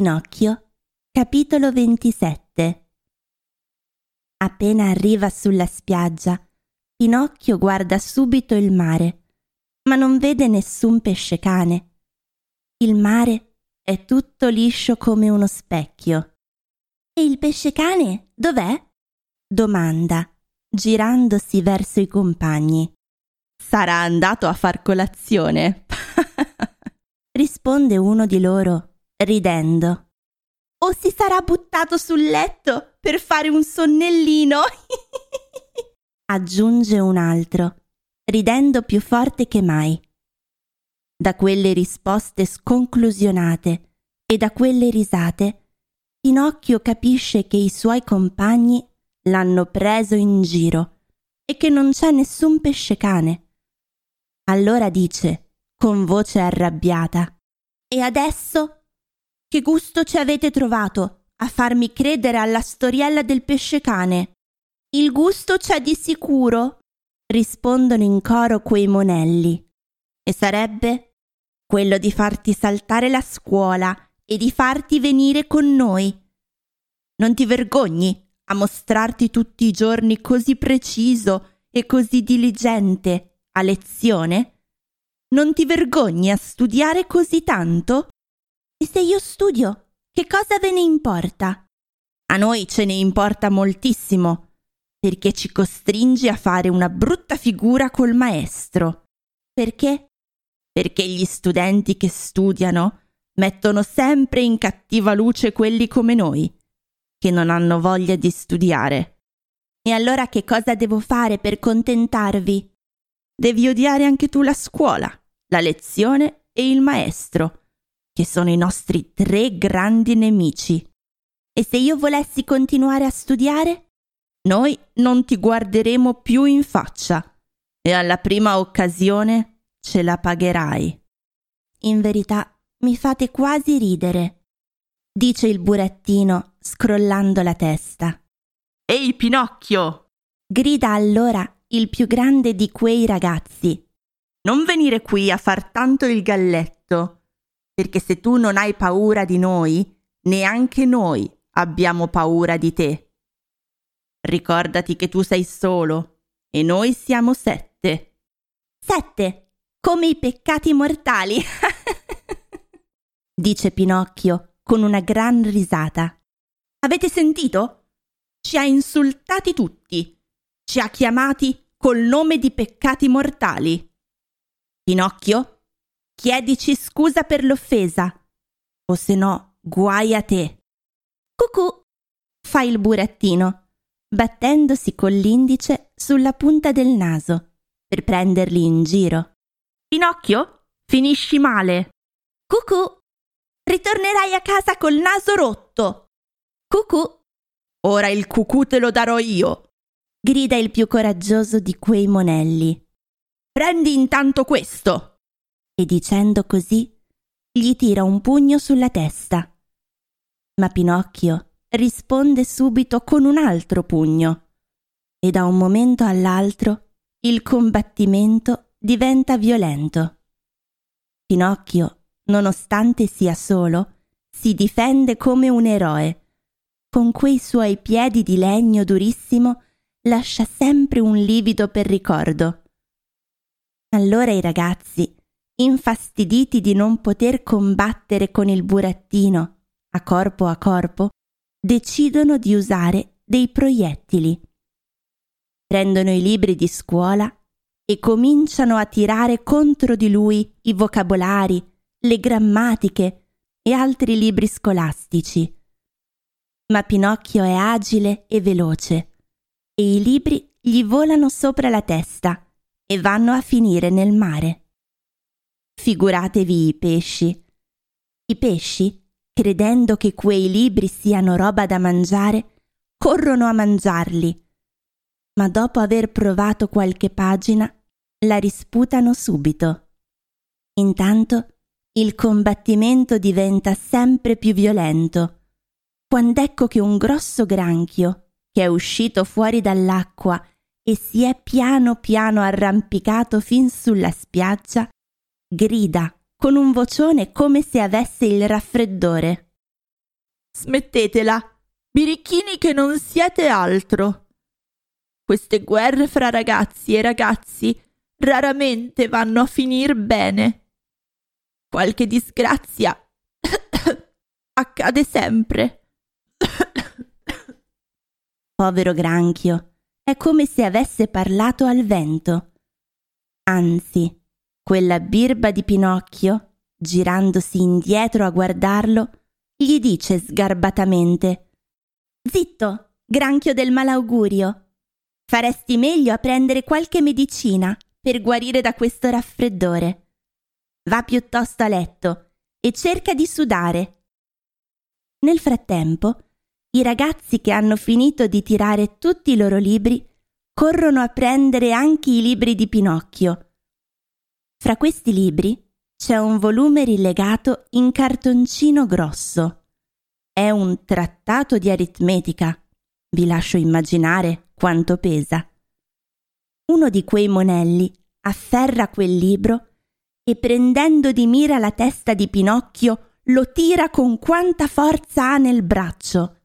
Pinocchio, capitolo 27 Appena arriva sulla spiaggia, Pinocchio guarda subito il mare, ma non vede nessun pesce cane. Il mare è tutto liscio come uno specchio. E il pesce cane dov'è? domanda, girandosi verso i compagni. Sarà andato a far colazione, risponde uno di loro, ridendo. O si sarà buttato sul letto per fare un sonnellino, aggiunge un altro, ridendo più forte che mai. Da quelle risposte sconclusionate e da quelle risate, Pinocchio capisce che i suoi compagni l'hanno preso in giro e che non c'è nessun pesce cane. Allora dice, con voce arrabbiata, E adesso? Che gusto ci avete trovato a farmi credere alla storiella del pesce cane? Il gusto c'è di sicuro, rispondono in coro quei monelli. E sarebbe quello di farti saltare la scuola e di farti venire con noi. Non ti vergogni a mostrarti tutti i giorni così preciso e così diligente a lezione? Non ti vergogni a studiare così tanto? E se io studio, che cosa ve ne importa? A noi ce ne importa moltissimo, perché ci costringi a fare una brutta figura col maestro. Perché? Perché gli studenti che studiano mettono sempre in cattiva luce quelli come noi, che non hanno voglia di studiare. E allora che cosa devo fare per contentarvi? Devi odiare anche tu la scuola, la lezione e il maestro, che sono i nostri tre grandi nemici. E se io volessi continuare a studiare? Noi non ti guarderemo più in faccia e alla prima occasione ce la pagherai. In verità mi fate quasi ridere, dice il burattino scrollando la testa. Ehi Pinocchio! grida allora il più grande di quei ragazzi. Non venire qui a far tanto il galletto, perché se tu non hai paura di noi, neanche noi abbiamo paura di te. Ricordati che tu sei solo e noi siamo sette. Sette, come i peccati mortali, dice Pinocchio con una gran risata. Avete sentito? Ci ha insultati tutti. Ci ha chiamati col nome di peccati mortali. Pinocchio, chiedici scusa per l'offesa, o se no, guai a te. Cucù, fa il burattino, battendosi con l'indice sulla punta del naso per prenderli in giro. Pinocchio, finisci male. Cucù, ritornerai a casa col naso rotto. Cucù, ora il cucù te lo darò io, grida il più coraggioso di quei monelli. Prendi intanto questo. E dicendo così, gli tira un pugno sulla testa. Ma Pinocchio risponde subito con un altro pugno e da un momento all'altro il combattimento diventa violento. Pinocchio, nonostante sia solo, si difende come un eroe. Con quei suoi piedi di legno durissimo lascia sempre un livido per ricordo. Allora i ragazzi, infastiditi di non poter combattere con il burattino a corpo a corpo, decidono di usare dei proiettili. Prendono i libri di scuola e cominciano a tirare contro di lui i vocabolari, le grammatiche e altri libri scolastici. Ma Pinocchio è agile e veloce e i libri gli volano sopra la testa e vanno a finire nel mare. Figuratevi i pesci. I pesci, credendo che quei libri siano roba da mangiare, corrono a mangiarli, ma dopo aver provato qualche pagina la risputano subito. Intanto il combattimento diventa sempre più violento, quando ecco che un grosso granchio, che è uscito fuori dall'acqua e si è piano piano arrampicato fin sulla spiaggia, grida con un vocione come se avesse il raffreddore. Smettetela, birichini che non siete altro. Queste guerre fra ragazzi e ragazzi raramente vanno a finir bene. Qualche disgrazia accade sempre. Povero granchio, è come se avesse parlato al vento. Anzi, quella birba di Pinocchio, girandosi indietro a guardarlo, gli dice sgarbatamente Zitto, granchio del malaugurio. Faresti meglio a prendere qualche medicina per guarire da questo raffreddore. Va piuttosto a letto e cerca di sudare. Nel frattempo, i ragazzi che hanno finito di tirare tutti i loro libri corrono a prendere anche i libri di Pinocchio. Fra questi libri c'è un volume rilegato in cartoncino grosso. È un trattato di aritmetica. Vi lascio immaginare quanto pesa. Uno di quei monelli afferra quel libro e prendendo di mira la testa di Pinocchio lo tira con quanta forza ha nel braccio.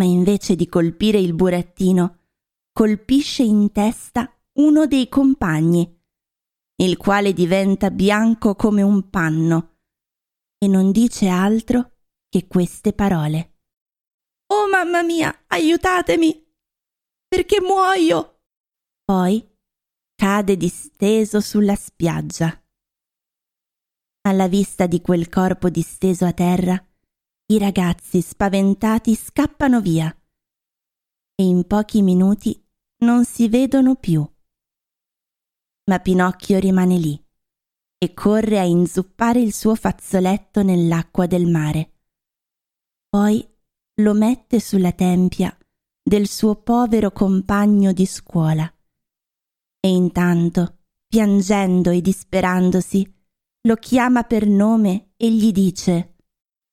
Ma invece di colpire il burattino, colpisce in testa uno dei compagni, il quale diventa bianco come un panno e non dice altro che queste parole. Oh mamma mia, aiutatemi! Perché muoio! Poi cade disteso sulla spiaggia. Alla vista di quel corpo disteso a terra, i ragazzi spaventati scappano via e in pochi minuti non si vedono più. Ma Pinocchio rimane lì e corre a inzuppare il suo fazzoletto nell'acqua del mare. Poi lo mette sulla tempia del suo povero compagno di scuola. E intanto, piangendo e disperandosi, lo chiama per nome e gli dice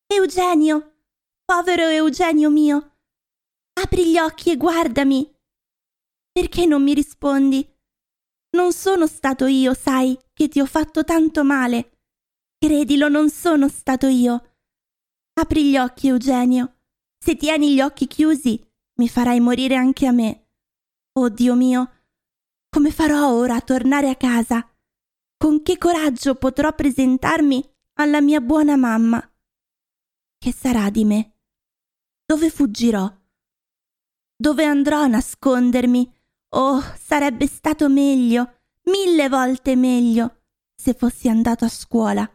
Eugenio, povero Eugenio mio, apri gli occhi e guardami. Perché non mi rispondi? Non sono stato io, sai, che ti ho fatto tanto male. Credilo, non sono stato io. Apri gli occhi, Eugenio. Se tieni gli occhi chiusi, mi farai morire anche a me. Oh Dio mio, come farò ora a tornare a casa? Con che coraggio potrò presentarmi alla mia buona mamma? Che sarà di me? Dove fuggirò? Dove andrò a nascondermi? Oh, sarebbe stato meglio, mille volte meglio, se fossi andato a scuola.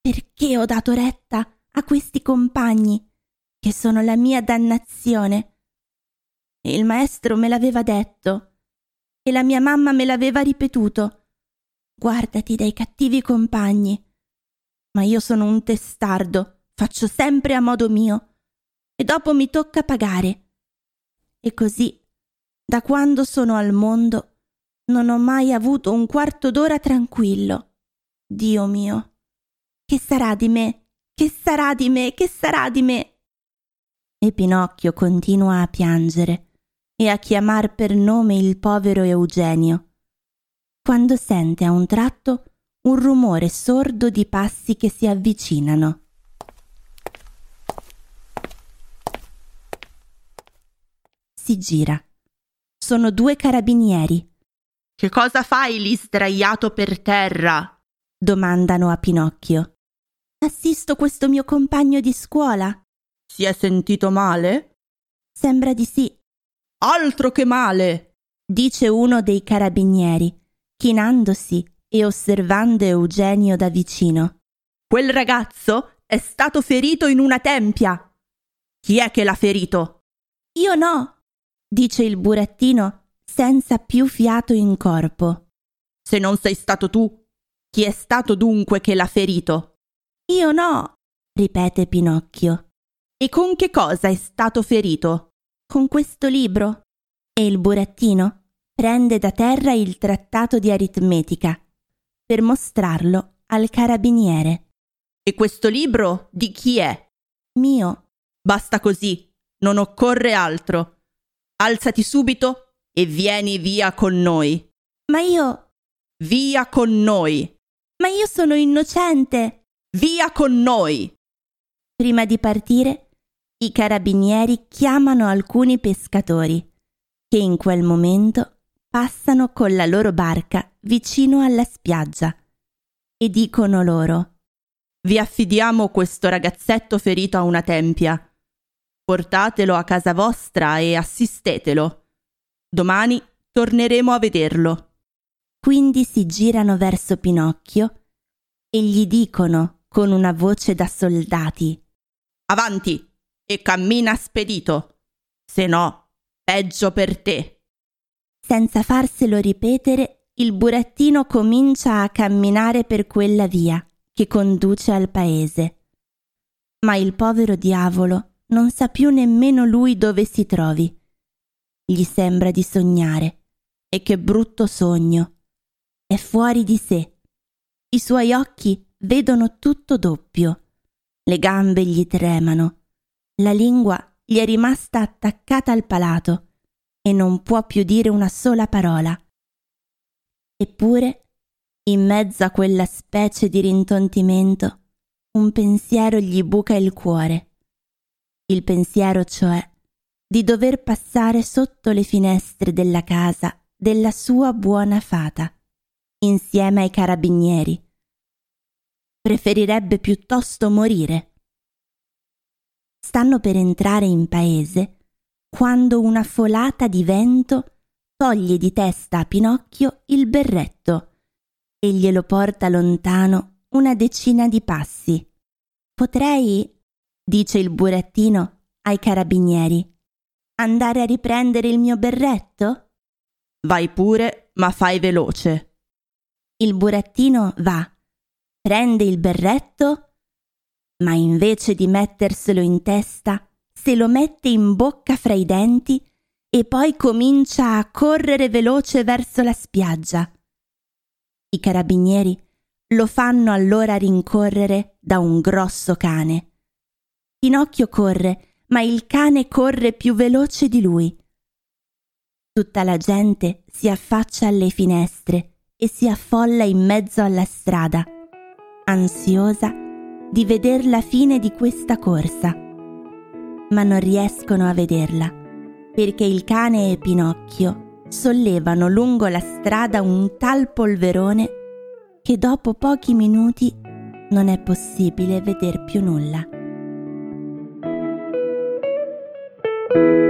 Perché ho dato retta a questi compagni, che sono la mia dannazione? Il maestro me l'aveva detto e la mia mamma me l'aveva ripetuto guardati dai cattivi compagni. Ma io sono un testardo, faccio sempre a modo mio, e dopo mi tocca pagare. E così, da quando sono al mondo, non ho mai avuto un quarto d'ora tranquillo. Dio mio, che sarà di me? Che sarà di me? Che sarà di me? E Pinocchio continua a piangere e a chiamar per nome il povero Eugenio quando sente a un tratto un rumore sordo di passi che si avvicinano. Si gira. Sono due carabinieri. Che cosa fai lì sdraiato per terra? domandano a Pinocchio. Assisto questo mio compagno di scuola. Si è sentito male? Sembra di sì. Altro che male, dice uno dei carabinieri chinandosi e osservando Eugenio da vicino. Quel ragazzo è stato ferito in una tempia. Chi è che l'ha ferito? Io no, dice il burattino senza più fiato in corpo. Se non sei stato tu, chi è stato dunque che l'ha ferito? Io no, ripete Pinocchio. E con che cosa è stato ferito? Con questo libro. E il burattino prende da terra il trattato di aritmetica per mostrarlo al carabiniere. E questo libro di chi è? Mio. Basta così, non occorre altro. Alzati subito e vieni via con noi. Ma io. Via con noi. Ma io sono innocente. Via con noi. Prima di partire, i carabinieri chiamano alcuni pescatori che in quel momento passano con la loro barca vicino alla spiaggia e dicono loro Vi affidiamo questo ragazzetto ferito a una tempia. Portatelo a casa vostra e assistetelo. Domani torneremo a vederlo. Quindi si girano verso Pinocchio e gli dicono con una voce da soldati Avanti e cammina spedito, se no, peggio per te. Senza farselo ripetere, il burattino comincia a camminare per quella via che conduce al paese. Ma il povero diavolo non sa più nemmeno lui dove si trovi. Gli sembra di sognare. E che brutto sogno. È fuori di sé. I suoi occhi vedono tutto doppio le gambe gli tremano, la lingua gli è rimasta attaccata al palato e non può più dire una sola parola. Eppure, in mezzo a quella specie di rintontimento, un pensiero gli buca il cuore. Il pensiero, cioè, di dover passare sotto le finestre della casa della sua buona fata, insieme ai carabinieri, preferirebbe piuttosto morire. Stanno per entrare in paese quando una folata di vento toglie di testa a Pinocchio il berretto e glielo porta lontano una decina di passi. Potrei, dice il burattino ai carabinieri, andare a riprendere il mio berretto? Vai pure, ma fai veloce. Il burattino va prende il berretto, ma invece di metterselo in testa, se lo mette in bocca fra i denti e poi comincia a correre veloce verso la spiaggia. I carabinieri lo fanno allora rincorrere da un grosso cane. Pinocchio corre, ma il cane corre più veloce di lui. Tutta la gente si affaccia alle finestre e si affolla in mezzo alla strada ansiosa di veder la fine di questa corsa, ma non riescono a vederla perché il cane e Pinocchio sollevano lungo la strada un tal polverone che dopo pochi minuti non è possibile veder più nulla. Thank you.